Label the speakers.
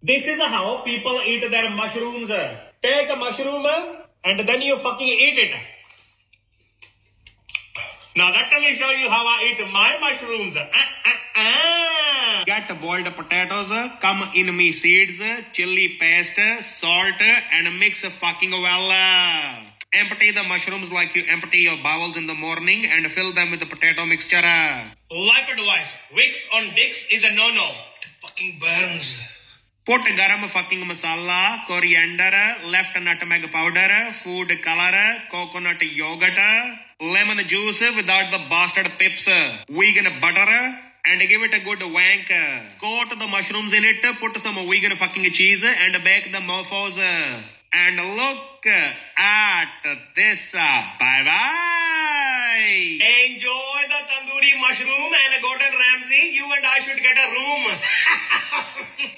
Speaker 1: This is how people eat their mushrooms. Take a mushroom and then you fucking eat it. Now let me show you how I eat my mushrooms. Ah, ah, ah. Get boiled potatoes, come in me seeds, chili paste, salt, and mix fucking well. Empty the mushrooms like you empty your bowels in the morning and fill them with the potato mixture. Life advice: Vicks on dicks is a no-no. It fucking burns. Put garam fucking masala, coriander, left nutmeg powder, food color, coconut yogurt, lemon juice without the bastard pips, vegan butter, and give it a good wank. Coat the mushrooms in it, put some vegan fucking cheese, and bake the mofos. And look at this. Bye bye. Enjoy the tandoori mushroom and Gordon Ramsay. You and I should get a room.